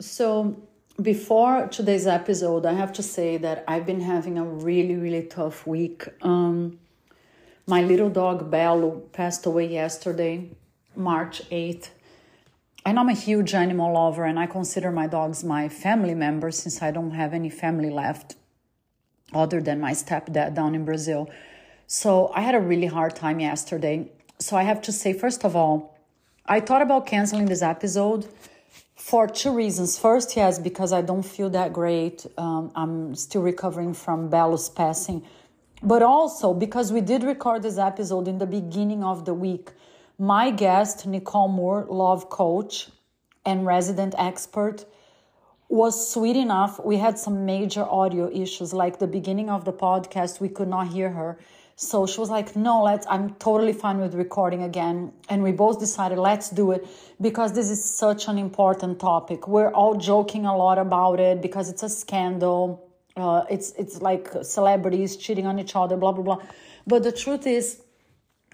So, before today's episode, I have to say that I've been having a really, really tough week. Um, my little dog Bello passed away yesterday, March 8th. And I'm a huge animal lover, and I consider my dogs my family members since I don't have any family left other than my stepdad down in Brazil. So I had a really hard time yesterday. So I have to say, first of all, I thought about canceling this episode for two reasons. First, yes, because I don't feel that great. Um, I'm still recovering from Bello's passing. But also because we did record this episode in the beginning of the week. My guest, Nicole Moore, love coach and resident expert, was sweet enough. We had some major audio issues, like the beginning of the podcast, we could not hear her. So she was like, no, let's, I'm totally fine with recording again. And we both decided, let's do it because this is such an important topic. We're all joking a lot about it because it's a scandal. Uh, it's, it's like celebrities cheating on each other, blah, blah, blah. But the truth is,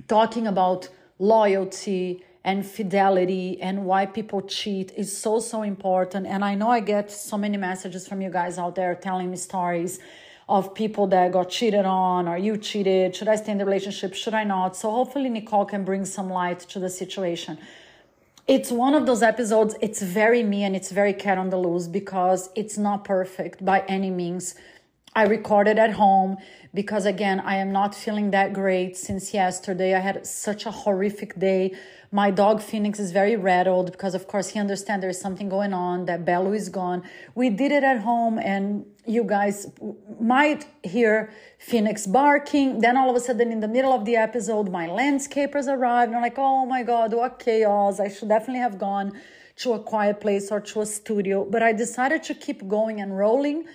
talking about loyalty and fidelity and why people cheat is so, so important. And I know I get so many messages from you guys out there telling me stories of people that got cheated on. Or you cheated? Should i stay in the relationship? Should i not? So hopefully nicole can bring some light to the situation. It's one of those episodes it's very me and it's very cat on the loose because it's not perfect by any means i recorded at home because again i am not feeling that great since yesterday i had such a horrific day my dog Phoenix is very rattled because, of course, he understands there's something going on, that Bello is gone. We did it at home, and you guys might hear Phoenix barking. Then, all of a sudden, in the middle of the episode, my landscapers arrived, and I'm like, oh my God, what chaos. I should definitely have gone to a quiet place or to a studio. But I decided to keep going and rolling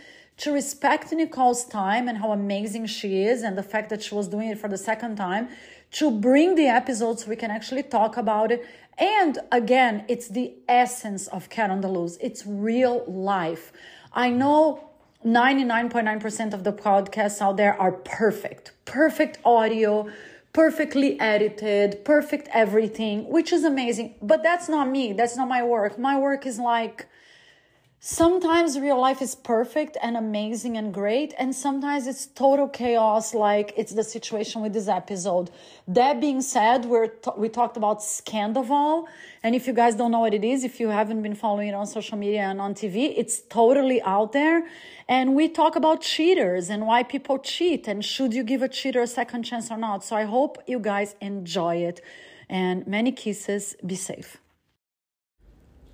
to respect Nicole's time and how amazing she is, and the fact that she was doing it for the second time to bring the episodes so we can actually talk about it. And again, it's the essence of Cat on the Loose. It's real life. I know 99.9% of the podcasts out there are perfect, perfect audio, perfectly edited, perfect everything, which is amazing. But that's not me. That's not my work. My work is like sometimes real life is perfect and amazing and great and sometimes it's total chaos like it's the situation with this episode. That being said we're t- we talked about Scandoval and if you guys don't know what it is if you haven't been following it on social media and on tv it's totally out there. And we talk about cheaters and why people cheat and should you give a cheater a second chance or not. So i hope you guys enjoy it. And many kisses be safe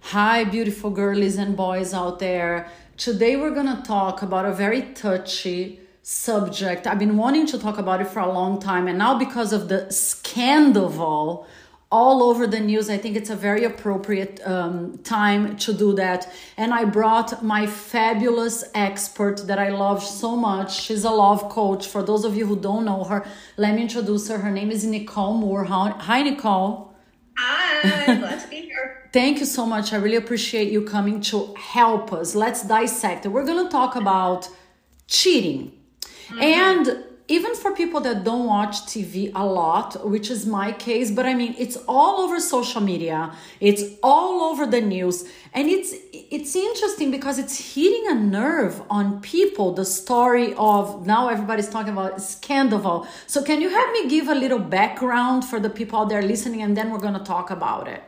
Hi, beautiful girlies and boys out there. Today we're gonna talk about a very touchy subject. I've been wanting to talk about it for a long time, and now because of the scandal all over the news, I think it's a very appropriate um, time to do that. And I brought my fabulous expert that I love so much. She's a love coach. For those of you who don't know her, let me introduce her. Her name is Nicole Moore. Hi, Nicole. Hi, glad to be here. Thank you so much. I really appreciate you coming to help us. Let's dissect it. We're going to talk about cheating. Mm-hmm. And even for people that don't watch TV a lot, which is my case, but I mean, it's all over social media, it's all over the news, and it's it's interesting because it's hitting a nerve on people. The story of now everybody's talking about scandal. So, can you help me give a little background for the people out there listening, and then we're going to talk about it.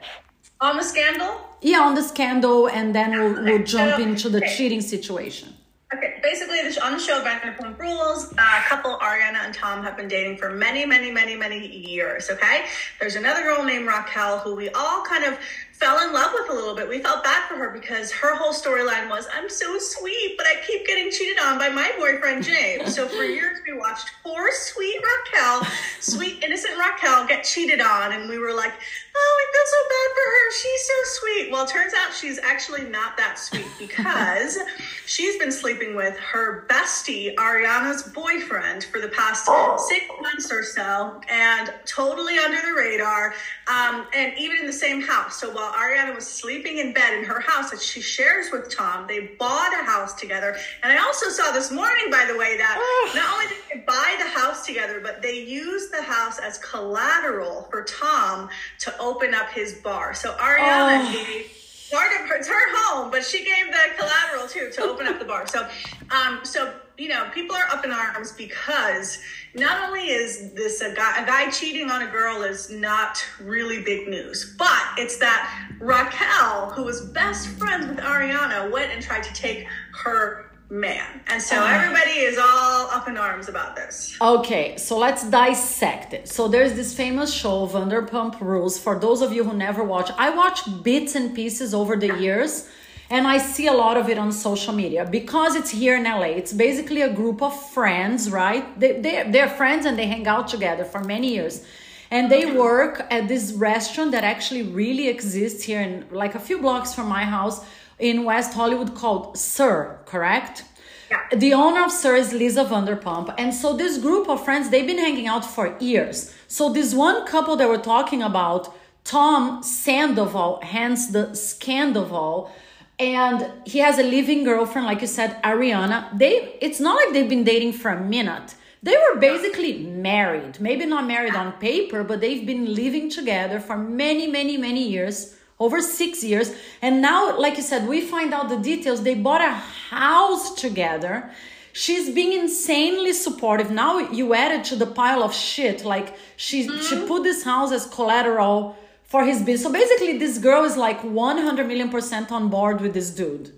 On the scandal? Yeah, on the scandal, and then we'll, we'll jump into the okay. cheating situation. Okay, basically, on the show Vanderpump Rules, uh, a couple Ariana and Tom have been dating for many, many, many, many years. Okay, there's another girl named Raquel who we all kind of fell in love with a little bit. We felt bad for her because her whole storyline was, I'm so sweet, but I keep getting cheated on by my boyfriend, James. so for years, we watched poor, sweet Raquel, sweet, innocent Raquel get cheated on. And we were like, oh, I feel so bad for her. She's so sweet. Well, turns out she's actually not that sweet because she's been sleeping with her bestie, Ariana's boyfriend, for the past six months or so and totally under the radar. Um, and even in the same house. So while while Ariana was sleeping in bed in her house that she shares with Tom. They bought a house together. And I also saw this morning, by the way, that not only did they buy the house together, but they used the house as collateral for Tom to open up his bar. So Ariana oh. gave part of her, it's her home, but she gave the collateral too to open up the bar. So, um, so you know, people are up in arms because not only is this a guy, a guy cheating on a girl is not really big news, but it's that Raquel, who was best friends with Ariana, went and tried to take her man. And so uh-huh. everybody is all up in arms about this. Okay, so let's dissect it. So there's this famous show, Vanderpump Rules. For those of you who never watch, I watch bits and pieces over the years. And I see a lot of it on social media because it's here in LA. It's basically a group of friends, right? They, they, they're friends and they hang out together for many years and they work at this restaurant that actually really exists here in like a few blocks from my house in West Hollywood called SUR, correct? Yeah. The owner of SUR is Lisa Vanderpump. And so this group of friends, they've been hanging out for years. So this one couple that we're talking about, Tom Sandoval, hence the Scandoval, and he has a living girlfriend, like you said, Ariana. They it's not like they've been dating for a minute. They were basically married. Maybe not married on paper, but they've been living together for many, many, many years over six years. And now, like you said, we find out the details. They bought a house together. She's being insanely supportive. Now you added to the pile of shit. Like she mm-hmm. she put this house as collateral for his business. So basically, this girl is like 100 million percent on board with this dude.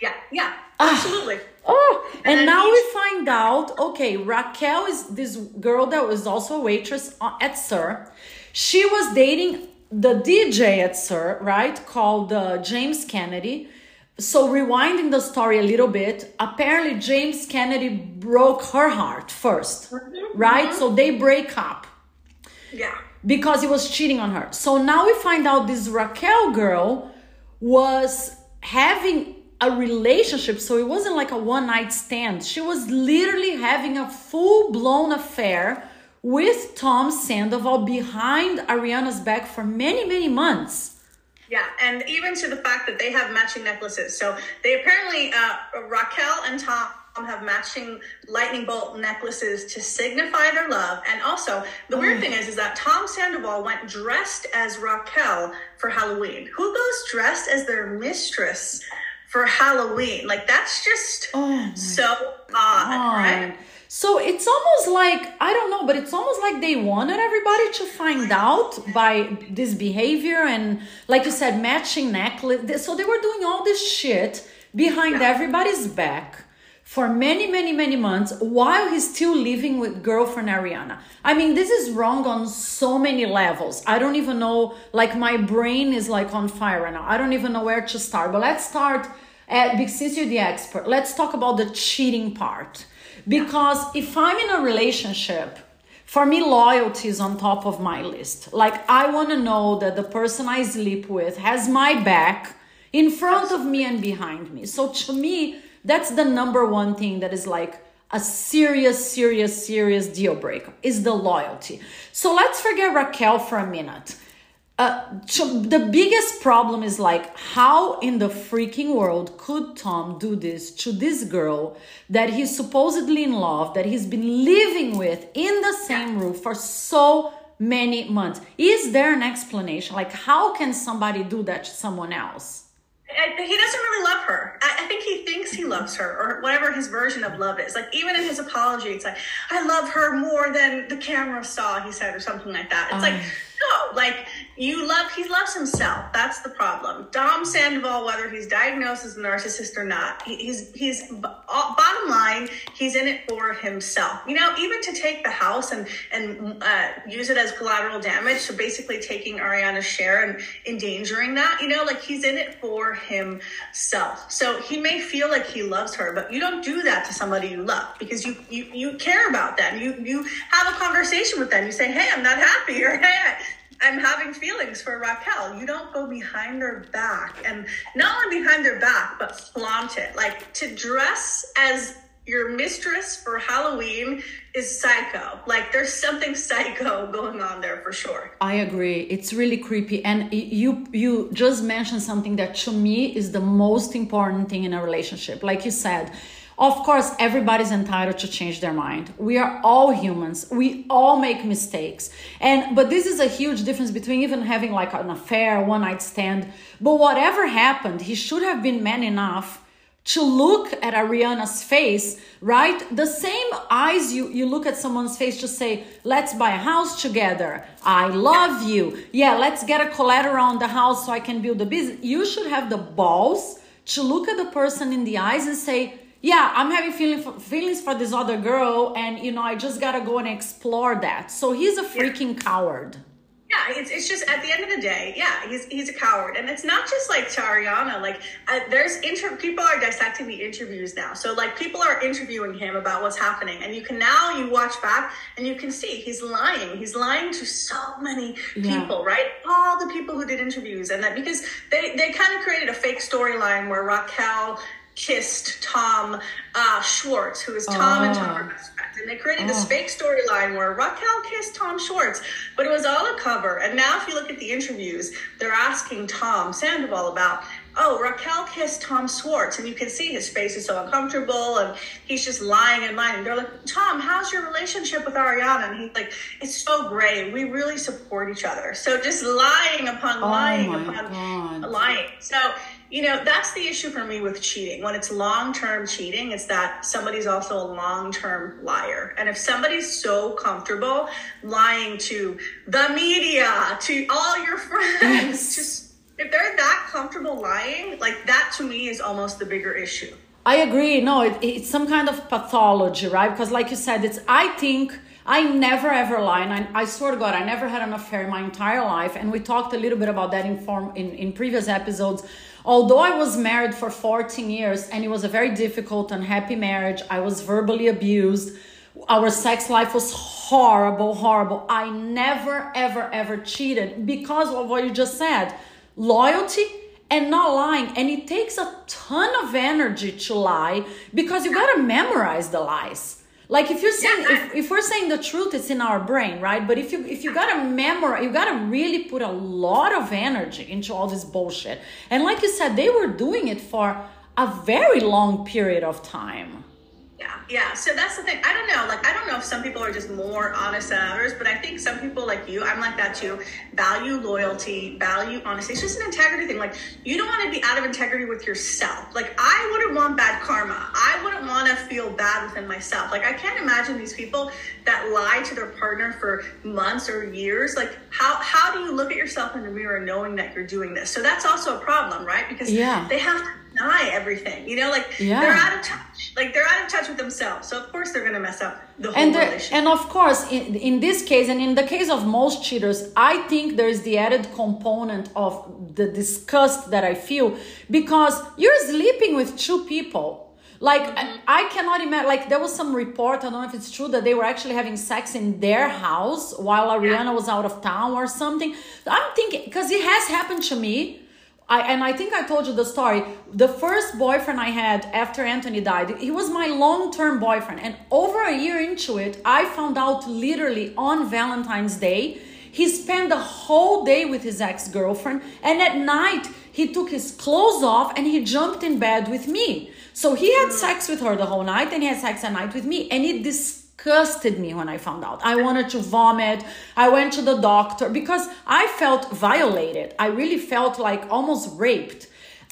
Yeah, yeah, ah. absolutely. Oh, and, and now we find out okay, Raquel is this girl that was also a waitress at SUR. She was dating the DJ at SUR, right, called uh, James Kennedy. So, rewinding the story a little bit, apparently James Kennedy broke her heart 1st mm-hmm. right? Mm-hmm. So, they break up. Yeah. Because he was cheating on her. So, now we find out this Raquel girl was having a relationship. So, it wasn't like a one night stand. She was literally having a full blown affair with Tom Sandoval behind Ariana's back for many, many months. Yeah, and even to the fact that they have matching necklaces. So they apparently, uh, Raquel and Tom have matching lightning bolt necklaces to signify their love. And also, the weird oh. thing is, is that Tom Sandoval went dressed as Raquel for Halloween. Who goes dressed as their mistress for Halloween? Like that's just oh so odd, right? So it's almost like, I don't know, but it's almost like they wanted everybody to find out by this behavior and, like you said, matching necklace. So they were doing all this shit behind everybody's back for many, many, many months while he's still living with girlfriend Ariana. I mean, this is wrong on so many levels. I don't even know, like, my brain is like on fire right now. I don't even know where to start. But let's start eh, at, because since you're the expert, let's talk about the cheating part because if I'm in a relationship, for me, loyalty is on top of my list. Like, I want to know that the person I sleep with has my back in front of me and behind me. So, to me, that's the number one thing that is like a serious, serious, serious deal breaker is the loyalty. So, let's forget Raquel for a minute. Uh, the biggest problem is like how in the freaking world could tom do this to this girl that he's supposedly in love that he's been living with in the same roof for so many months? Is there an explanation? Like how can somebody do that to someone else he doesn't really love her. I, think he thinks he loves her, or whatever his version of love is. Like even in his apology, it's like, "I love her more than the camera saw," he said, or something like that. It's like ah. No, like you love, he loves himself. That's the problem. Tom Sandoval, whether he's diagnosed as a narcissist or not, he's he's bottom line, he's in it for himself. You know, even to take the house and and uh, use it as collateral damage, so basically taking Ariana's share and endangering that. You know, like he's in it for himself. So he may feel like he loves her, but you don't do that to somebody you love because you you you care about them. You you have a conversation with them. You say, "Hey, I'm not happy," or "Hey." I'm having feelings for Raquel. You don't go behind their back and not only behind their back, but flaunt it. Like to dress as your mistress for Halloween is psycho. Like there's something psycho going on there for sure. I agree. It's really creepy. And you you just mentioned something that to me is the most important thing in a relationship. Like you said, Of course, everybody's entitled to change their mind. We are all humans. We all make mistakes. And but this is a huge difference between even having like an affair, one night stand. But whatever happened, he should have been man enough to look at Ariana's face, right? The same eyes you, you look at someone's face to say, let's buy a house together. I love you. Yeah, let's get a collateral on the house so I can build a business. You should have the balls to look at the person in the eyes and say, yeah, I'm having feeling for, feelings for this other girl, and you know, I just gotta go and explore that. So he's a freaking yeah. coward yeah, it's, it's just at the end of the day, yeah, he's he's a coward, and it's not just like to Ariana. Like, uh, there's inter people are dissecting the interviews now, so like people are interviewing him about what's happening, and you can now you watch back and you can see he's lying. He's lying to so many people, yeah. right? All the people who did interviews, and that because they they kind of created a fake storyline where Raquel kissed Tom uh, Schwartz, who is Tom oh. and Tom are best friends. And they created oh. this fake storyline where Raquel kissed Tom Schwartz, but it was all a cover. And now, if you look at the interviews, they're asking Tom Sandoval about, oh, Raquel kissed Tom Schwartz. And you can see his face is so uncomfortable and he's just lying and lying. And they're like, Tom, how's your relationship with Ariana? And he's like, it's so great. We really support each other. So just lying upon oh lying upon God. lying. So, you know, that's the issue for me with cheating. When it's long term cheating, it's that somebody's also a long term liar. And if somebody's so comfortable lying to the media, to all your friends, yes. just if they're that comfortable lying, like that to me is almost the bigger issue. I agree. No, it, it's some kind of pathology, right? Because, like you said, it's, I think. I never ever lie, and I, I, swear to God, I never had an affair in my entire life. And we talked a little bit about that in form in, in previous episodes Although I was married for 14 years and it was a very difficult, unhappy marriage, I was verbally abused. Our sex life was horrible, horrible. I never, ever, ever cheated because of what you just said loyalty and not lying. And it takes a ton of energy to lie because you got to memorize the lies like if you're saying yeah. if, if we're saying the truth it's in our brain right but if you if you gotta memorize you gotta really put a lot of energy into all this bullshit and like you said they were doing it for a very long period of time yeah, yeah. So that's the thing. I don't know. Like, I don't know if some people are just more honest than others, but I think some people like you, I'm like that too, value loyalty, value honesty. It's just an integrity thing. Like, you don't want to be out of integrity with yourself. Like, I wouldn't want bad karma. I wouldn't want to feel bad within myself. Like, I can't imagine these people that lie to their partner for months or years. Like, how how do you look at yourself in the mirror knowing that you're doing this? So that's also a problem, right? Because yeah. they have to deny everything. You know, like yeah. they're out of touch. Like they're out of touch with themselves. So of course they're gonna mess up the whole and relationship. And of course, in, in this case, and in the case of most cheaters, I think there's the added component of the disgust that I feel because you're sleeping with two people. Like mm-hmm. I cannot imagine. Like there was some report. I don't know if it's true that they were actually having sex in their house while Ariana yeah. was out of town or something. I'm thinking because it has happened to me I, and I think I told you the story. The first boyfriend I had after Anthony died, he was my long term boyfriend. And over a year into it, I found out literally on Valentine's Day, he spent the whole day with his ex girlfriend. And at night, he took his clothes off and he jumped in bed with me. So he had mm. sex with her the whole night and he had sex at night with me. And it disgusted me when I found out. I wanted to vomit. I went to the doctor because I felt violated. I really felt like almost raped.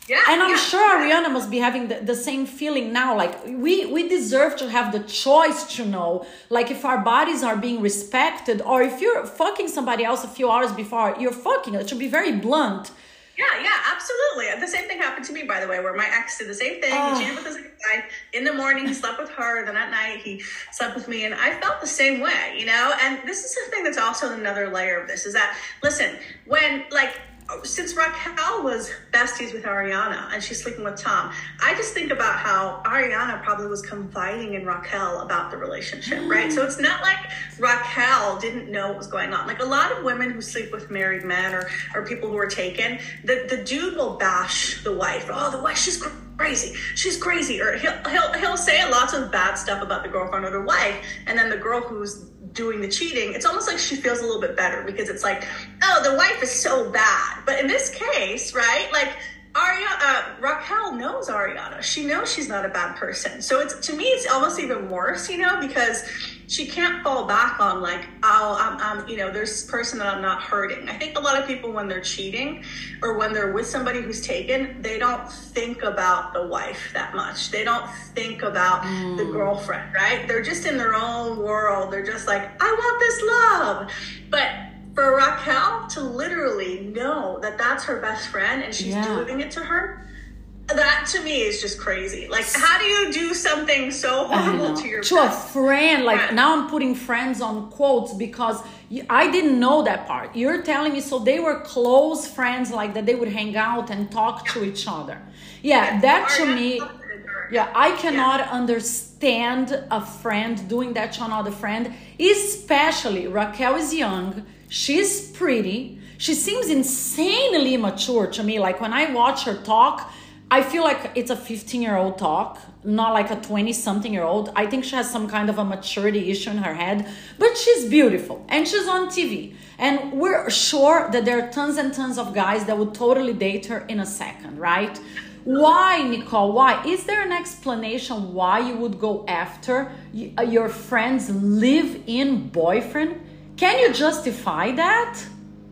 Yeah, and I'm yeah, sure Ariana must be having the, the same feeling now. Like we we deserve to have the choice to know, like if our bodies are being respected, or if you're fucking somebody else a few hours before you're fucking. It should be very blunt yeah, yeah, absolutely. The same thing happened to me, by the way, where my ex did the same thing. Oh. He cheated with his guy. In the morning, he slept with her. Then at night, he slept with me. And I felt the same way, you know? And this is the thing that's also another layer of this is that, listen, when, like, since Raquel was besties with Ariana and she's sleeping with Tom, I just think about how Ariana probably was confiding in Raquel about the relationship, mm. right? So it's not like Raquel didn't know what was going on. Like a lot of women who sleep with married men or, or people who are taken, the, the dude will bash the wife. Oh, the wife, she's crazy. She's crazy. Or he'll, he'll, he'll say lots of bad stuff about the girlfriend or the wife. And then the girl who's doing the cheating, it's almost like she feels a little bit better because it's like, oh, the wife is so bad. But in this case, right, like Ariana, uh, Raquel knows Ariana. She knows she's not a bad person. So it's to me, it's almost even worse, you know, because she can't fall back on like, oh, I'm, I'm, you know, there's this person that I'm not hurting. I think a lot of people when they're cheating or when they're with somebody who's taken, they don't think about the wife that much. They don't think about mm. the girlfriend, right? They're just in their own world. They're just like, I want this love, but for Raquel to literally know that that's her best friend and she's yeah. doing it to her, that to me is just crazy. Like, how do you do something so horrible to your to a friend? Like friend. now, I'm putting friends on quotes because I didn't know that part. You're telling me so they were close friends, like that they would hang out and talk to each other. Yeah, yeah. that to me. Yeah, I cannot yeah. understand a friend doing that to another friend, especially Raquel is young She's pretty. She seems insanely mature to me. Like when I watch her talk, I feel like it's a 15 year old talk, not like a 20 something year old. I think she has some kind of a maturity issue in her head, but she's beautiful and she's on TV. And we're sure that there are tons and tons of guys that would totally date her in a second, right? Why, Nicole? Why? Is there an explanation why you would go after uh, your friend's live in boyfriend? Can you justify that?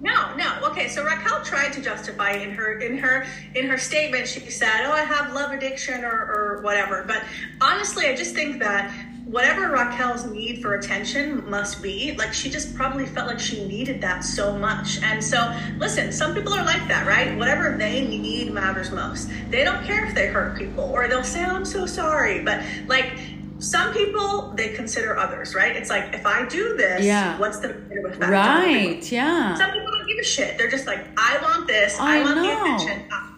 No, no. Okay, so Raquel tried to justify in her in her in her statement. She said, "Oh, I have love addiction or, or whatever." But honestly, I just think that whatever Raquel's need for attention must be, like she just probably felt like she needed that so much. And so, listen, some people are like that, right? Whatever they need matters most. They don't care if they hurt people or they'll say, oh, "I'm so sorry," but like some people they consider others, right? It's like if I do this, yeah. what's the effect? Right, yeah. Some people don't give a shit. They're just like, I want this, I, I want know. the attention. I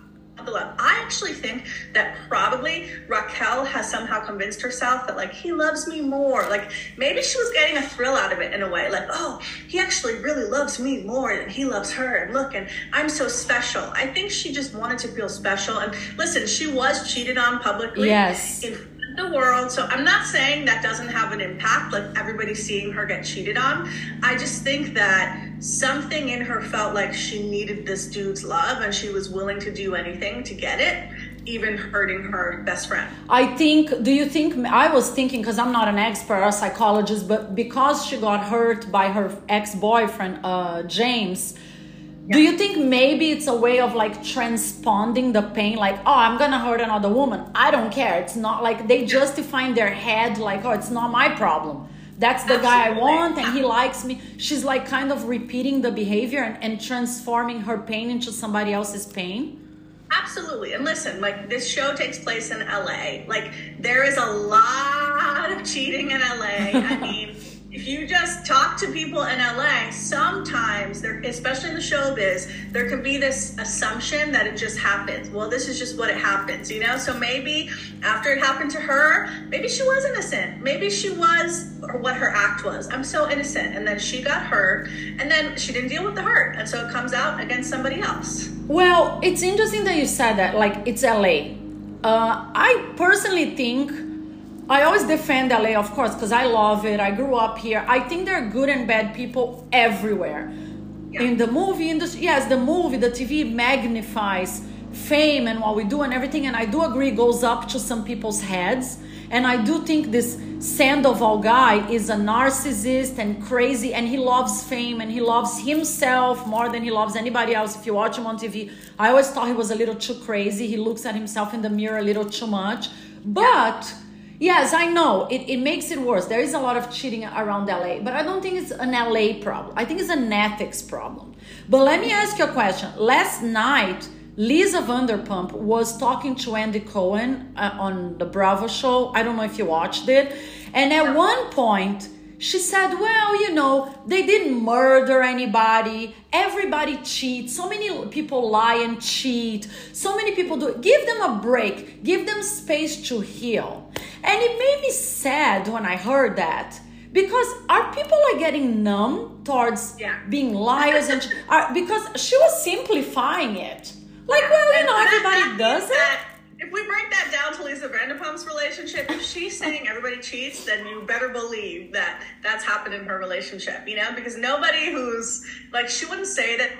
the love. I actually think that probably Raquel has somehow convinced herself that like he loves me more. Like maybe she was getting a thrill out of it in a way. Like, oh, he actually really loves me more than he loves her. And look, and I'm so special. I think she just wanted to feel special. And listen, she was cheated on publicly. Yes. In the world. So I'm not saying that doesn't have an impact, like everybody seeing her get cheated on. I just think that something in her felt like she needed this dude's love and she was willing to do anything to get it even hurting her best friend i think do you think i was thinking because i'm not an expert or a psychologist but because she got hurt by her ex-boyfriend uh, james do you think maybe it's a way of like transponding the pain like oh i'm gonna hurt another woman i don't care it's not like they justify in their head like oh it's not my problem that's the Absolutely. guy i want and he likes me she's like kind of repeating the behavior and, and transforming her pain into somebody else's pain Absolutely. And listen, like this show takes place in LA. Like there is a lot of cheating in LA. I mean, if you just talk to people in LA, sometimes there, especially in the showbiz, there can be this assumption that it just happens. Well, this is just what it happens, you know. So maybe after it happened to her, maybe she was innocent. Maybe she was, or what her act was. I'm so innocent, and then she got hurt, and then she didn't deal with the hurt, and so it comes out against somebody else. Well, it's interesting that you said that. Like it's LA. Uh, I personally think I always defend LA, of course, because I love it. I grew up here. I think there are good and bad people everywhere. Yeah. In the movie industry, yes, the movie, the TV magnifies fame and what we do and everything. And I do agree, goes up to some people's heads. And I do think this Sandoval guy is a narcissist and crazy, and he loves fame and he loves himself more than he loves anybody else. If you watch him on TV, I always thought he was a little too crazy. He looks at himself in the mirror a little too much. But yeah Yes, I know. It, it makes it worse. There is a lot of cheating around LA, but I don't think it's an LA problem. I think it's an ethics problem. But let me ask you a question. Last night, Lisa Vanderpump was talking to Andy Cohen uh, on the Bravo show. I don't know if you watched it. And at one point, she said, Well, you know, they didn't murder anybody. Everybody cheats. So many people lie and cheat. So many people do. Give them a break, give them space to heal. And it made me sad when I heard that. Because our people are getting numb towards yeah. being liars and are, because she was simplifying it. Like, well, you know, everybody does it if we break that down to Lisa Vanderpump's relationship, if she's saying everybody cheats, then you better believe that that's happened in her relationship, you know? Because nobody who's like, she wouldn't say that that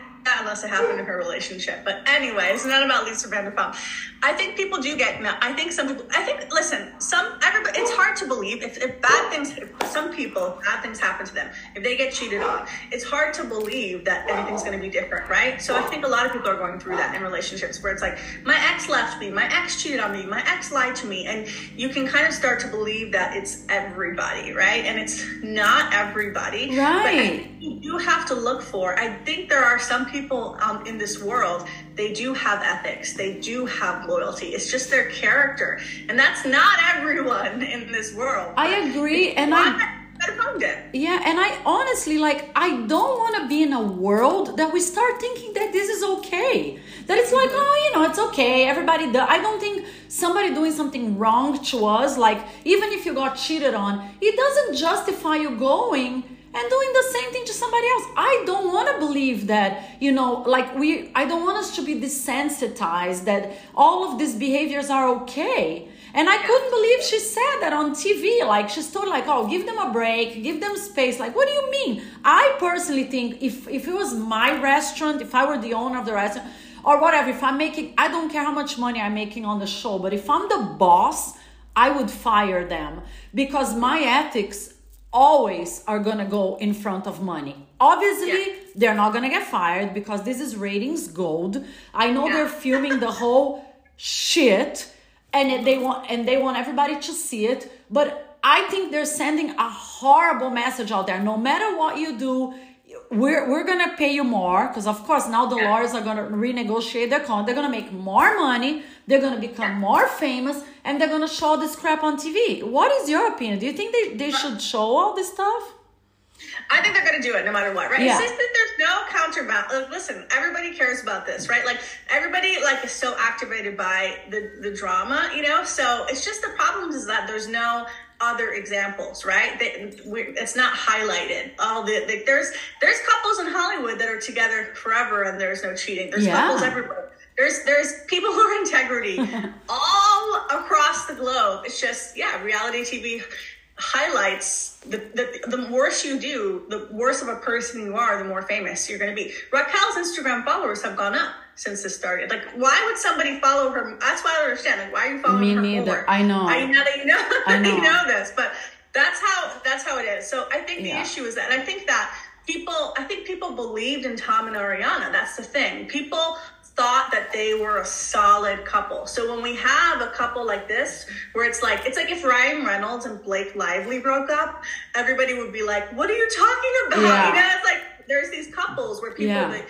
unless it happened in her relationship. But anyway, it's not about Lisa Vanderpump. I think people do get. I think some people. I think listen. Some everybody. It's hard to believe if, if bad things. If some people bad things happen to them. If they get cheated on, it's hard to believe that anything's going to be different, right? So I think a lot of people are going through that in relationships where it's like my ex left me, my ex cheated on me, my ex lied to me, and you can kind of start to believe that it's everybody, right? And it's not everybody. Right. But you do have to look for. I think there are some people um, in this world, they do have ethics, they do have loyalty. It's just their character. And that's not everyone in this world. I agree. And I. Yeah, and I honestly like I don't want to be in a world that we start thinking that this is okay. That it's like, oh, you know, it's okay. Everybody does. I don't think somebody doing something wrong to us, like even if you got cheated on, it doesn't justify you going and doing the same thing to somebody else. I don't want to believe that, you know, like we, I don't want us to be desensitized that all of these behaviors are okay. And I couldn't believe she said that on TV. Like she's told, like, oh, give them a break, give them space. Like, what do you mean? I personally think if if it was my restaurant, if I were the owner of the restaurant, or whatever, if I'm making, I don't care how much money I'm making on the show, but if I'm the boss, I would fire them because my ethics always are gonna go in front of money. Obviously, yeah. they're not gonna get fired because this is ratings gold. I know yeah. they're filming the whole shit and they want and they want everybody to see it, but I think they're sending a horrible message out there. No matter what you do, we're we're gonna pay you more because of course now the lawyers are gonna renegotiate their contract. They're gonna make more money. They're gonna become more famous, and they're gonna show this crap on TV. What is your opinion? Do you think they, they should show all this stuff? I think they're to do it no matter what, right? Yeah. It's just that there's no counterbalance. Listen, everybody cares about this, right? Like everybody like is so activated by the the drama, you know. So it's just the problem is that there's no other examples, right? They, it's not highlighted. All the, the, there's there's couples in Hollywood that are together forever and there's no cheating. There's yeah. couples everywhere. There's there's people who are integrity all across the globe. It's just yeah, reality TV highlights the, the the worse you do, the worse of a person you are, the more famous you're going to be. Raquel's Instagram followers have gone up since this started. Like, why would somebody follow her? That's why I don't understand. Like, why are you following Me her? Me neither. I know. I know that you know. I know. you know this, but that's how that's how it is. So I think the yeah. issue is that, and I think that people, I think people believed in Tom and Ariana. That's the thing. People thought that they were a solid couple. So when we have a couple like this, where it's like it's like if Ryan Reynolds and Blake Lively broke up, everybody would be like, "What are you talking about?" Yeah. You know, it's like there's these couples where people yeah. like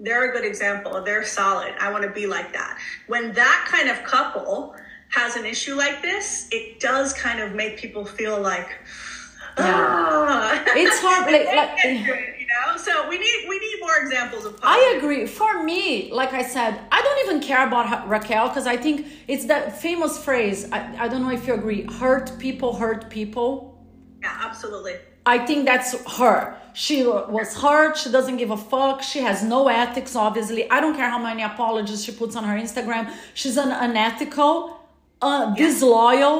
they're a good example. They're solid. I want to be like that. When that kind of couple has an issue like this, it does kind of make people feel like, yeah. it's hard. Ah, like, like, you know, so we need we need more examples of. I agree. For me, like I said, I don't even care about Raquel because I think it's that famous phrase. I, I don't know if you agree. Hurt people hurt people. Yeah, absolutely. I think that's her. She was hurt. She doesn't give a fuck. She has no ethics, obviously. I don't care how many apologies she puts on her Instagram. She's an unethical, uh, disloyal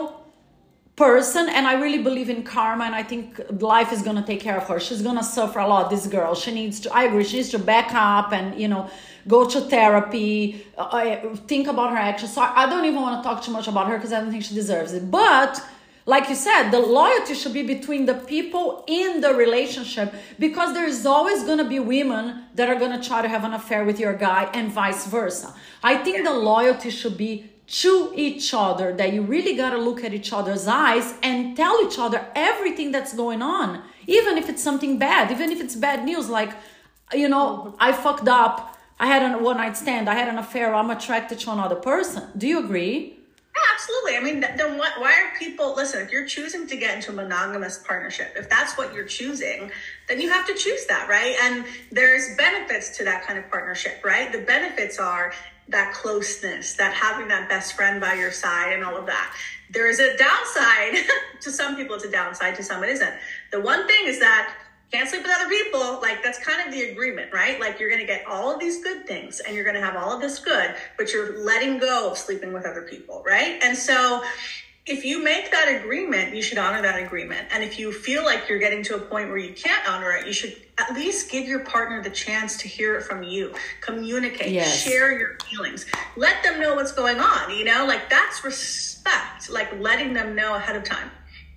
person. And I really believe in karma. And I think life is going to take care of her. She's going to suffer a lot, this girl. She needs to, I agree, she needs to back up and, you know, go to therapy, uh, think about her actions. So I don't even want to talk too much about her because I don't think she deserves it. But like you said, the loyalty should be between the people in the relationship because there is always going to be women that are going to try to have an affair with your guy and vice versa. I think the loyalty should be to each other that you really got to look at each other's eyes and tell each other everything that's going on, even if it's something bad, even if it's bad news like, you know, I fucked up. I had a one night stand. I had an affair. I'm attracted to another person. Do you agree? Absolutely. I mean, then what, why are people, listen, if you're choosing to get into a monogamous partnership, if that's what you're choosing, then you have to choose that, right? And there's benefits to that kind of partnership, right? The benefits are that closeness, that having that best friend by your side and all of that. There is a downside to some people, it's a downside to some it isn't. The one thing is that can't sleep with other people like that's kind of the agreement right like you're going to get all of these good things and you're going to have all of this good but you're letting go of sleeping with other people right and so if you make that agreement, you should honor that agreement. And if you feel like you're getting to a point where you can't honor it, you should at least give your partner the chance to hear it from you. Communicate, Yes. share your feelings, let them know what's going on. You know, like that's respect. Like letting them know ahead of time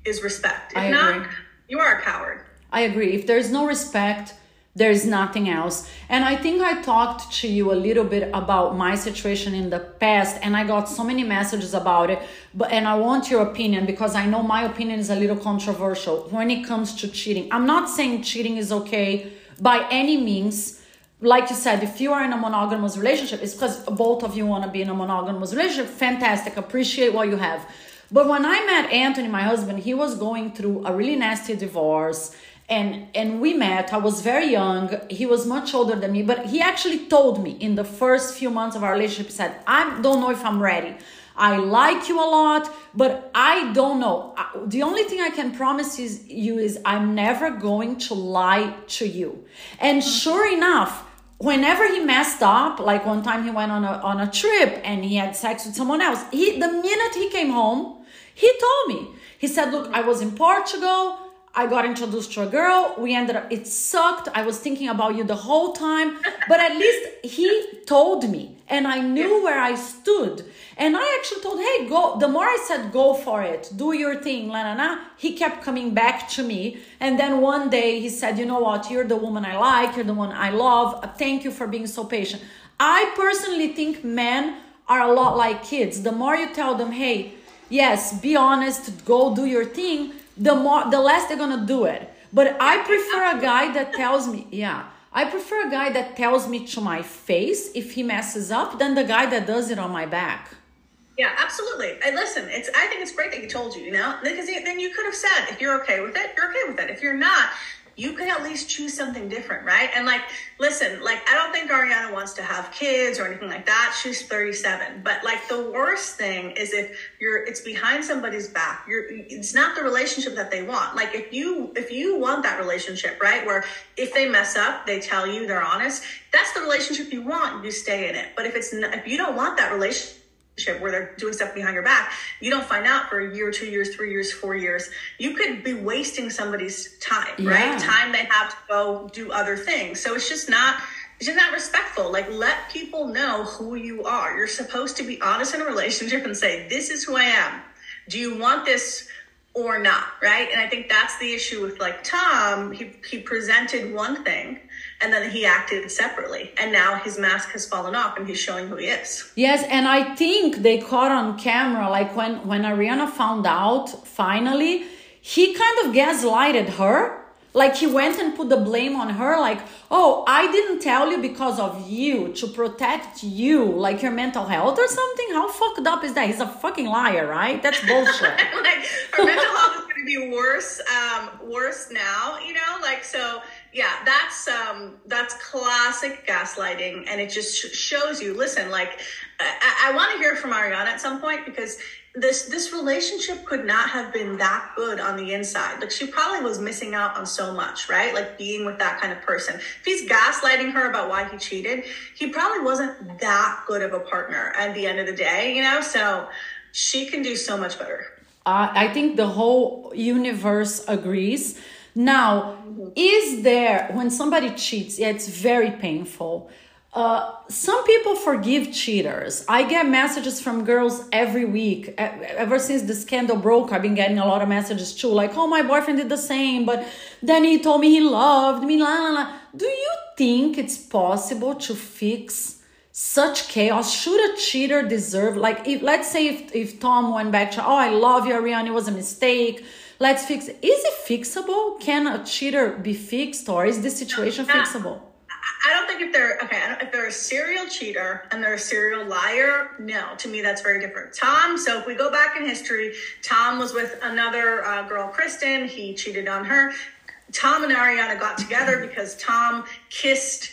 is respect. If I not, agree. you are a coward. I agree. If there's no respect, there's nothing else. And I think I talked to you a little bit about my situation in the past and I got so many messages about it. But and I want your opinion because I know my opinion is a little controversial when it comes to cheating. I'm not saying cheating is okay by any means. Like you said, if you are in a monogamous relationship, it's because both of you want to be in a monogamous relationship. Fantastic. Appreciate what you have. But when I met Anthony, my husband, he was going through a really nasty divorce and and we met. I was very young. He was much older than me but he actually told me in the first few months of our relationship he said i don't know if i'm ready. I like you a lot but i don't know. The only thing i can promise is you is i'm never going to lie to you. And mm-hmm. sure enough whenever he messed up like one time he went on a on a trip and he had sex with someone else he the minute he came home he told me. He said look i was in portugal I got introduced to a girl. We ended up, it sucked. I was thinking about you the whole time, but at least he told me and I knew where I stood. And I actually told, hey, go. The more I said, go for it, do your thing, la la la, he kept coming back to me. And then one day he said, you know what? You're the woman I like. You're the one I love. Thank you for being so patient. I personally think men are a lot like kids. The more you tell them, hey, yes, be honest, go do your thing the more the less they're gonna do it but i prefer a guy that tells me yeah i prefer a guy that tells me to my face if he messes up than the guy that does it on my back Yeah, absolutely. And listen, it's I think it's great that he told you, you know, because then you could have said if you're okay with it, you're okay with it. If you're not, you can at least choose something different, right? And like, listen, like I don't think Ariana wants to have kids or anything like that. She's 37, but like the worst thing is if you're it's behind somebody's back. You're it's not the relationship that they want. Like if you if you want that relationship, right, where if they mess up, they tell you, they're honest. That's the relationship you want. You stay in it. But if it's not, if you don't want that relationship where they're doing stuff behind your back, you don't find out for a year, two years, three years, four years. You could be wasting somebody's time, Yeah. right? Time they have to go do other things. So it's just not it's just not respectful. Like let people know who you are. You're supposed to be honest in a relationship and say, This is who I am. Do you want this or not? Right? And I think that's the issue with like Tom. He he presented one thing and then he acted separately. And now his mask has fallen off and he's showing who he is. Yes, and I think they caught on camera, like when when Ariana found out finally, he kind of gaslighted her. Like he went and put the blame on her, like, oh, I didn't tell you because of you to protect you, like your mental health or something. How fucked up is that? He's a fucking liar, right? That's bullshit. like her mental health is going to be worse um worse now you know like so yeah that's um that's classic gaslighting and it just sh- shows you listen like i, I want to hear from ariana at some point because this this relationship could not have been that good on the inside. Like she probably was missing out on so much right? Like being with that kind of person. If he's gaslighting her about why he cheated he probably wasn't that good of a partner at the end of the day you know? So she can do so much better. Uh, I think the whole universe agrees. Now, is there, when somebody cheats, yeah, it's very painful. Uh, some people forgive cheaters. I get messages from girls every week. Ever since the scandal broke, I've been getting a lot of messages too, like, oh, my boyfriend did the same, but then he told me he loved me. La, la, la. Do you think it's possible to fix? such chaos should a cheater deserve like if let's say if, if tom went back to oh i love you ariana it was a mistake let's fix it is it fixable can a cheater be fixed or is this situation Yeah. fixable I don't think if they're okay. I don't, if they're a serial cheater and they're a serial liar, no. To me, that's very different. Tom. So if we go back in history, Tom was with another uh, girl, Kristen. He cheated on her. Tom and Ariana got together because Tom kissed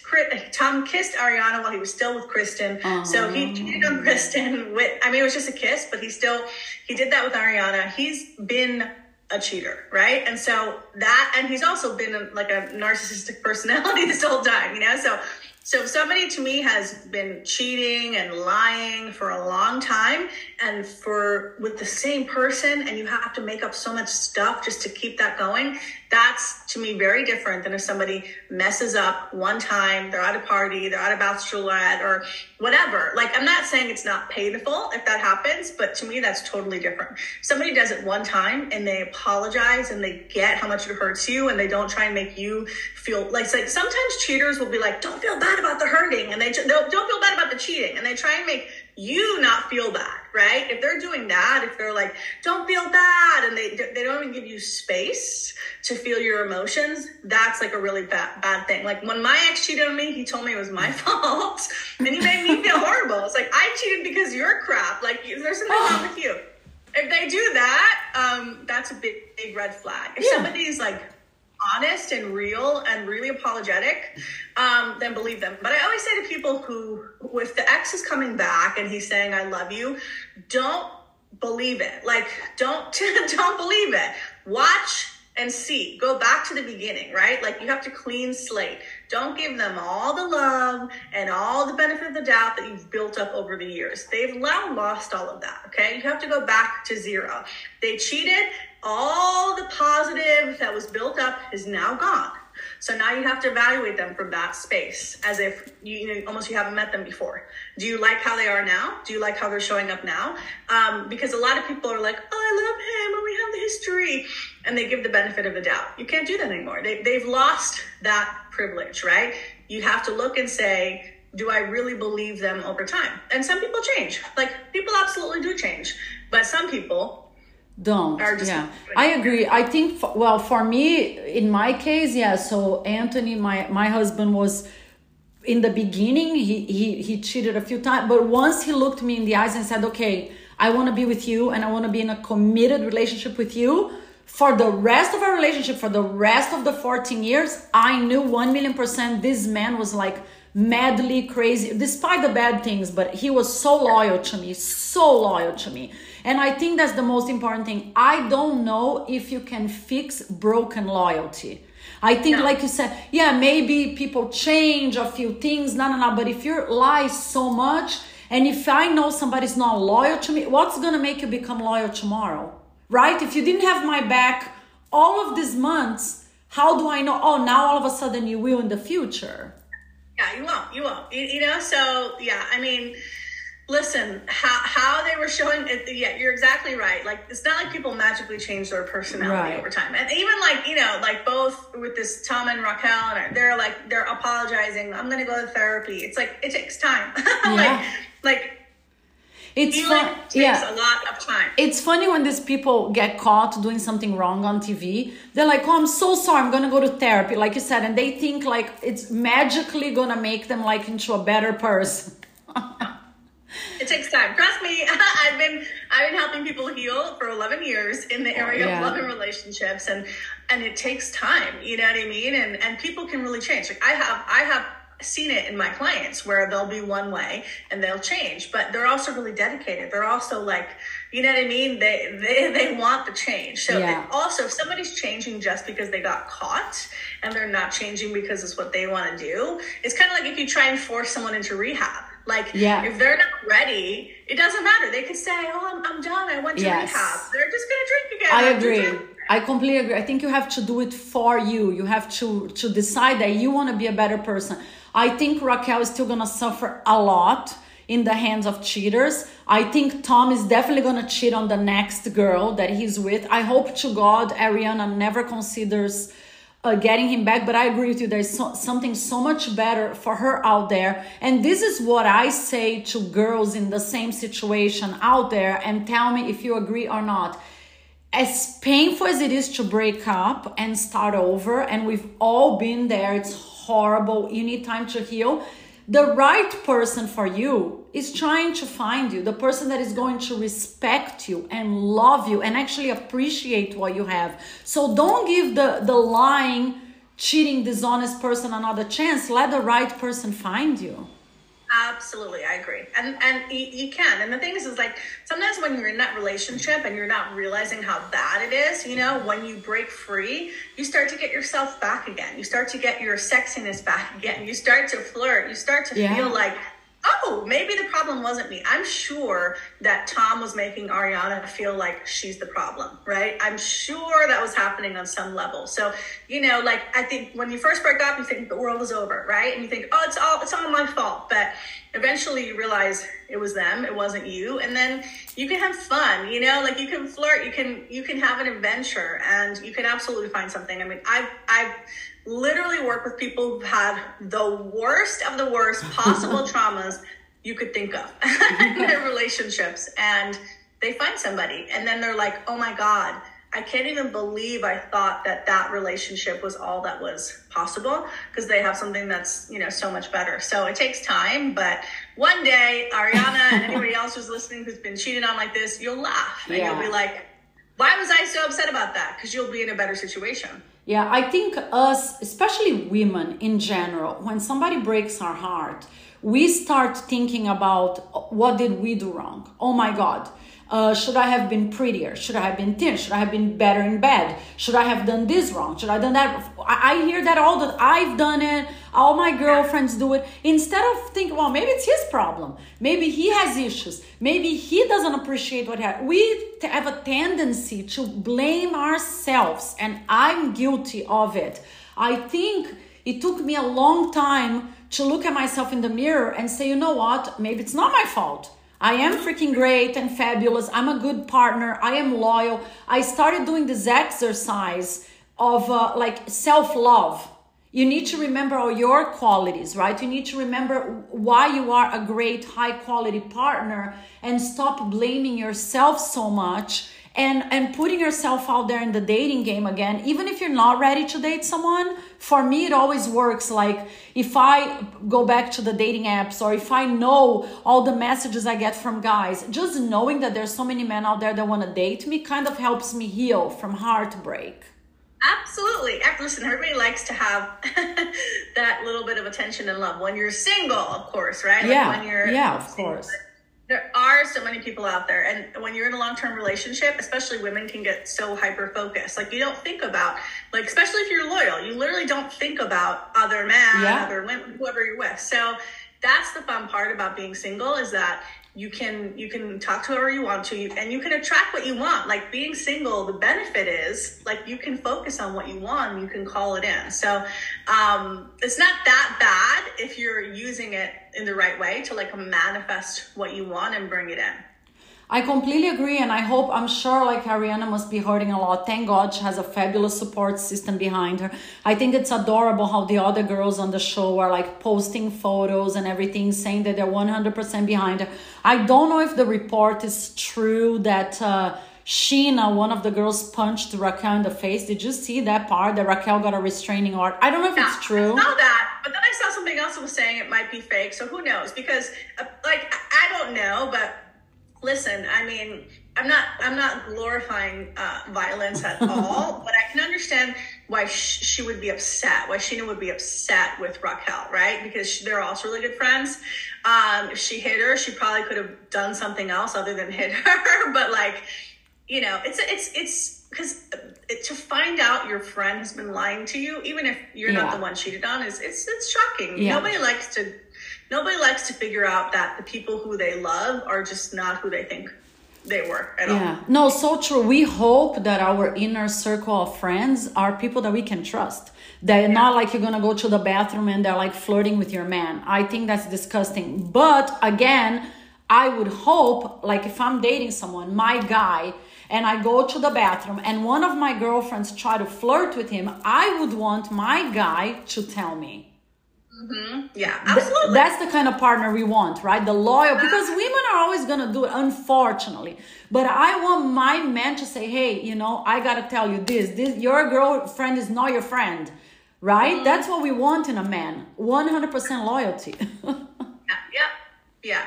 Tom kissed Ariana while he was still with Kristen. So he cheated on Kristen with. I mean, it was just a kiss, but he still he did that with Ariana. He's been a cheater, right? And so that, and he's also been a, like a narcissistic personality this whole time, you know. So, So if somebody to me has been cheating and lying for a long time and for with the same person and you have to make up so much stuff just to keep that going, that's to me very different than if somebody messes up one time, they're at a party, they're at a bachelorette or whatever. Like I'm not saying it's not painful if that happens, but to me that's totally different. Somebody does it one time and they apologize and they get how much it hurts you and they don't try and make you feel like, like sometimes cheaters will be like, don't feel bad about the hurting and they don't feel bad about the cheating and they try and make you not feel bad, right? If they're doing that, if they're like, don't feel bad, and they they don't even give you space to feel your emotions, that's like a really bad bad thing. Like when my ex cheated on me, he told me it was my fault, and he made me feel horrible. It's like I cheated because you're crap. Like there's something wrong with you. If they do that, um, that's a big big red flag. If yeah. somebody's like honest and real and really apologetic, um, then believe them. But I always say to people who, if the ex is coming back and he's saying "I love you," don't believe it. Like, don't don't believe it. Watch and see. Go back to the beginning, right? Like you have to clean slate. Don't give them all the love and all the benefit of the doubt that you've built up over the years. They've now lost all of that, okay? You have to go back to zero. They cheated, all positive that was built up is now gone. So now you have to evaluate them from that space as if you, you know, almost you haven't met them before. Do you like how they are now? Do you like how they're showing up now? Um, because a lot of people are like, oh, I love him and we have the history and they give the benefit of the doubt. You can't do that anymore. They, they've lost that privilege, right? You have to look and say, do I really believe them over time? And some people change. Like people absolutely do change. But some people don't yeah. i agree. I think for, well for me in my case yeah so anthony my my husband was in the beginning he he, he cheated a few times but once he looked me in the eyes and said okay i want to be with you and i want to be in a committed relationship with you for the rest of our relationship for the rest of the 14 years i knew 1 million percent this man was like madly crazy despite the bad things but he was so loyal to me so loyal to me and I think that's the most important thing. I don't know if you can fix broken loyalty. I think, no. like you said, yeah, maybe people change a few things, no, no, no. But if you lie so much, and if I know somebody's not loyal to me, what's gonna make you become loyal tomorrow? Right? If you didn't have my back all of these months, how do I know? Oh, now all of a sudden you will in the future. Yeah, you won't. You won't. You, you know, so yeah, I mean, listen how, how they were showing it yeah you're exactly right like it's not like people magically change their personality right. over time and even like you know like both with this tom and raquel and they're like they're apologizing i'm gonna go to therapy it's like it takes time yeah. like like it's fun, yeah. a lot of time. It's funny when these people get caught doing something wrong on TV. They're like, "Oh, I'm so sorry. I'm gonna go to therapy," like you said, and they think like it's magically gonna make them like into a better person. It takes time. Trust me. I've been I've been helping people heal for 11 years in the oh, area yeah. of love and relationships, and and it takes time. You know what I mean? And and people can really change. Like I have I have seen it in my clients where they'll be one way and they'll change, but they're also really dedicated. They're also like, you know what I mean? They they they want the change. So yeah. also, if somebody's changing just because they got caught and they're not changing because it's what they want to do, it's kind of like if you try and force someone into rehab like, yeah. if they're not ready, it doesn't matter. They could say, "Oh, I'm, I'm done. I went to yes. rehab." They're just gonna drink again. I agree. I completely agree. I think you have to do it for you. You have to to decide that you want to be a better person. I think Raquel is still gonna suffer a lot in the hands of cheaters. I think Tom is definitely gonna cheat on the next girl that he's with. I hope to God Ariana never considers uh, getting him back. But I agree with you. There's so, something so much better for her out there. And this is what I say to girls in the same situation out there. And tell me if you agree or not. As painful as it is to break up and start over, and we've all been there, it's horrible. You need time to heal the right person for you is trying to find you the person that is going to respect you and love you and actually appreciate what you have. So don't give the the lying cheating dishonest person another chance. Let the right person find you Absolutely, I agree, and and you, you, can. And the thing is, is like sometimes when you're in that relationship and you're not realizing how bad it is, you know, when you break free, you start to get yourself back again. You start to get your sexiness back again. You start to flirt. You start to yeah. feel like oh, maybe the problem wasn't me. I'm sure that Tom was making Ariana feel like she's the problem, right? I'm sure that was happening on some level. So, you know, like I think when you first break up, you think the world is over, right? And you think, oh, it's all it's all my fault. But eventually you realize it was them, it wasn't you. And then you can have fun, you know, like you can flirt, you can you can have an adventure and you can absolutely find something. I mean, I've I've literally work with people who've had the worst of the worst possible traumas you could think of in their relationships. And they find somebody and then they're like, oh my God, I can't even believe I thought that that relationship was all that was possible because they have something that's, you know, so much better. So it takes time, but one day, Ariana and anybody else who's listening who's been cheated on like this, you'll laugh and yeah. you'll be like, why was I so upset about that? Because you'll be in a better situation. Yeah, I think us, especially women in general, when somebody breaks our heart, we start thinking about what did we do wrong? Oh my God, uh, should I have been prettier? Should I have been thin? Should I have been better in bed? Should I have done this wrong? Should I have done that? I, I hear that all the I've done it. All my girlfriends do it. Instead of thinking, well, maybe it's his problem. Maybe he has issues. Maybe he doesn't appreciate what. We have a tendency to blame ourselves, and I'm guilty of it. I think it took me a long time to look at myself in the mirror and say, you know what? Maybe it's not my fault I am freaking great and fabulous. I'm a good partner. I am loyal. I started doing this exercise of uh, like self love. You need to remember all your qualities, right? You need to remember why you are a great, high quality partner and stop blaming yourself so much and and putting yourself out there in the dating game again even if you're not ready to date someone for me it always works like if i go back to the dating apps or if i know all the messages i get from guys just knowing that there's so many men out there that want to date me kind of helps me heal from heartbreak Absolutely. Listen, everybody likes to have that little bit of attention and love when you're single, of course, right? Yeah. Like when you're yeah, of single. There are so many people out there and when you're in a long-term relationship especially women can get so hyper focused like you don't think about like especially if you're loyal you literally don't think about other men yeah. other women whoever you're with. So that's the fun part about being single is that you can you can talk to whoever you want to and you can attract what you want. Like being single the benefit is like you can focus on what you want and you can call it in. So um, it's not that bad if you're using it in the right way to like manifest what you want and bring it in I completely agree, and I hope, I'm sure, like Ariana must be hurting a lot. Thank God she has a fabulous support system behind her. I think it's adorable how the other girls on the show are like posting photos and everything, saying that they're 100% behind her. I don't know if the report is true that uh, Scheana, one of the girls, punched Raquel in the face. Did you see that part that Raquel got a restraining order? I don't know if it's true. I saw that, but then I saw something else that was saying it might be fake. So who knows? Because, uh, like, I don't know, but listen i mean i'm not i'm not glorifying uh, violence at all but i can understand why sh- she would be upset why Scheana would be upset with raquel right because she, they're also really good friends um, if she hit her she probably could have done something else other than hit her but like you know it's it's it's because uh, to find out your friend has been lying to you even if you're yeah. not the one cheated on is it's it's shocking yeah. nobody likes to nobody likes to figure out that the people who they love are just not who they think they were at yeah. all. No, so true. We hope that our inner circle of friends are people that we can trust. They're yeah. not like you're gonna go to the bathroom and they're like flirting with your man. I think that's disgusting. But again, I would hope, like if I'm dating someone, my guy, and I go to the bathroom and one of my girlfriends try to flirt with him, I would want my guy to tell me Mm-hmm. Yeah, absolutely. that's the kind of partner we want, right? The loyal, because women are always going to do it, unfortunately. But I want my man to say, hey, you know, I got to tell you this, this, your girlfriend is not your friend, right? Mm-hmm. That's what we want in a man 100% loyalty. yeah, yeah, yeah.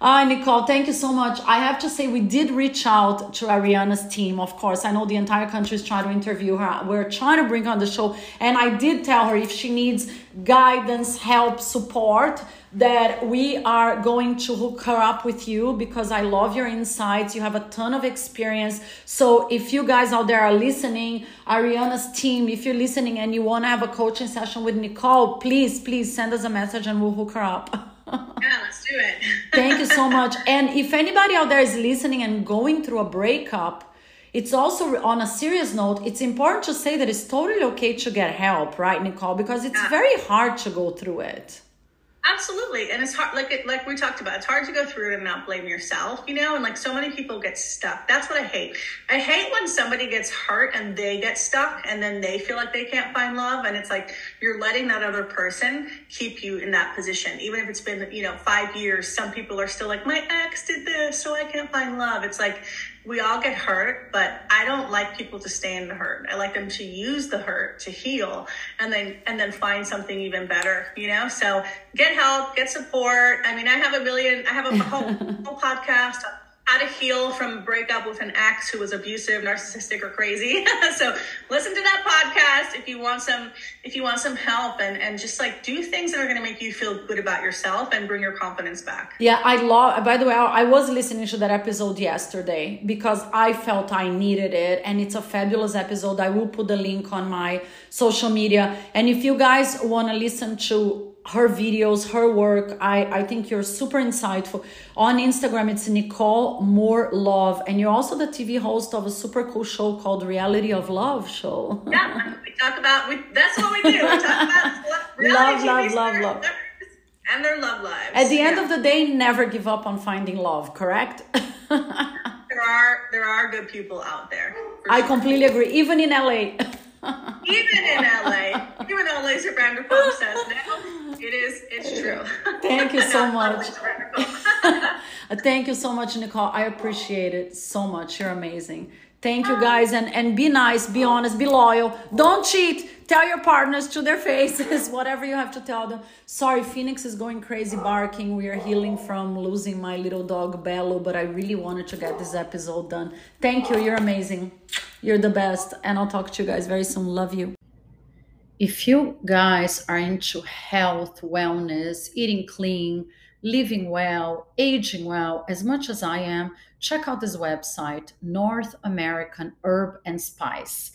Uh, Nicole, thank you so much. I have to say, we did reach out to Ariana's team, of course. I know the entire country is trying to interview her. We're trying to bring her on the show. And I did tell her if she needs guidance, help, support, that we are going to hook her up with you because I love your insights. You have a ton of experience. So if you guys out there are listening, Ariana's team, if you're listening and you want to have a coaching session with Nicole, please, please send us a message and we'll hook her up. yeah, let's do it. Thank you so much. And if anybody out there is listening and going through a breakup, it's also on a serious note, it's important to say that it's totally okay to get help, right, Nicole? Because it's yeah. very hard to go through it. Absolutely, and it's hard. Like it, like we talked about, it's hard to go through and not blame yourself, you know. And like so many people get stuck. That's what I hate. I hate when somebody gets hurt and they get stuck, and then they feel like they can't find love, and it's like you're letting that other person keep you in that position, even if it's been you know five years. Some people are still like, my ex did this, so I can't find love. It's like we all get hurt, but I don't like people to stay in the hurt. I like them to use the hurt to heal and then and then find something even better, you know? So get help, get support. I mean, I have a million I have a whole, whole podcast how to heal from breakup with an ex who was abusive, narcissistic, or crazy. so listen to that podcast if you want some if you want some help and and just like do things that are going to make you feel good about yourself and bring your confidence back. Yeah, I love. By the way, I was listening to that episode yesterday because I felt I needed it, and it's a fabulous episode. I will put the link on my social media, and if you guys want to listen to her videos, her work. I, I think you're super insightful. On Instagram, it's Nicole More Love. And you're also the TV host of a super cool show called Reality of Love Show. Yeah, we talk about, we, that's what we do. We talk about love, love, love, love. And their love lives. At the yeah. end of the day, never give up on finding love, correct? there are there are good people out there. I sure. completely agree. Even in LA. Even in LA. Even though Lisa Vanderpump says now it is. It's true. Thank you so much. Uh, thank you so much, Nicole. I appreciate it so much. You're amazing. Thank you ah. guys and and be nice, be honest, be loyal. Don't cheat. Tell your partners to their faces whatever you have to tell them. Sorry, Phoenix is going crazy barking. We are healing from losing my little dog Bello, but I really wanted to get this episode done. Thank you. You're amazing. You're the best and I'll talk to you guys very soon. Love you. If you guys are into health, wellness, eating clean, living well, aging well, as much as I am, check out this website, North American Herb and Spice.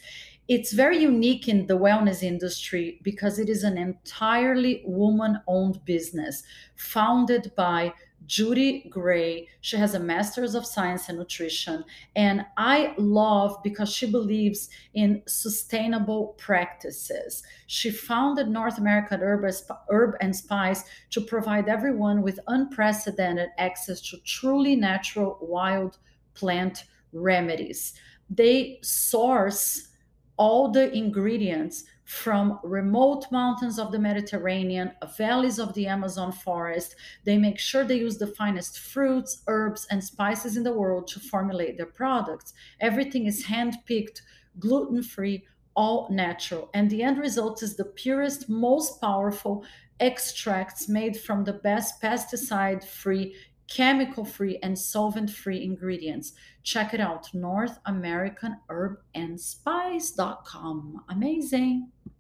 It's very unique in the wellness industry because it is an entirely woman owned business founded by Judy Gray. She has a master's of science and nutrition. And I love because she believes in sustainable practices. She founded North American Herb and Spice to provide everyone with unprecedented access to truly natural wild plant remedies. They source all the ingredients from remote mountains of the Mediterranean, valleys of the Amazon forest. They make sure they use the finest fruits, herbs, and spices in the world to formulate their products. Everything is hand picked, gluten free, all natural. And the end result is the purest, most powerful extracts made from the best pesticide free chemical free and solvent free ingredients. Check it out, North American Herb and Spice.com. Amazing.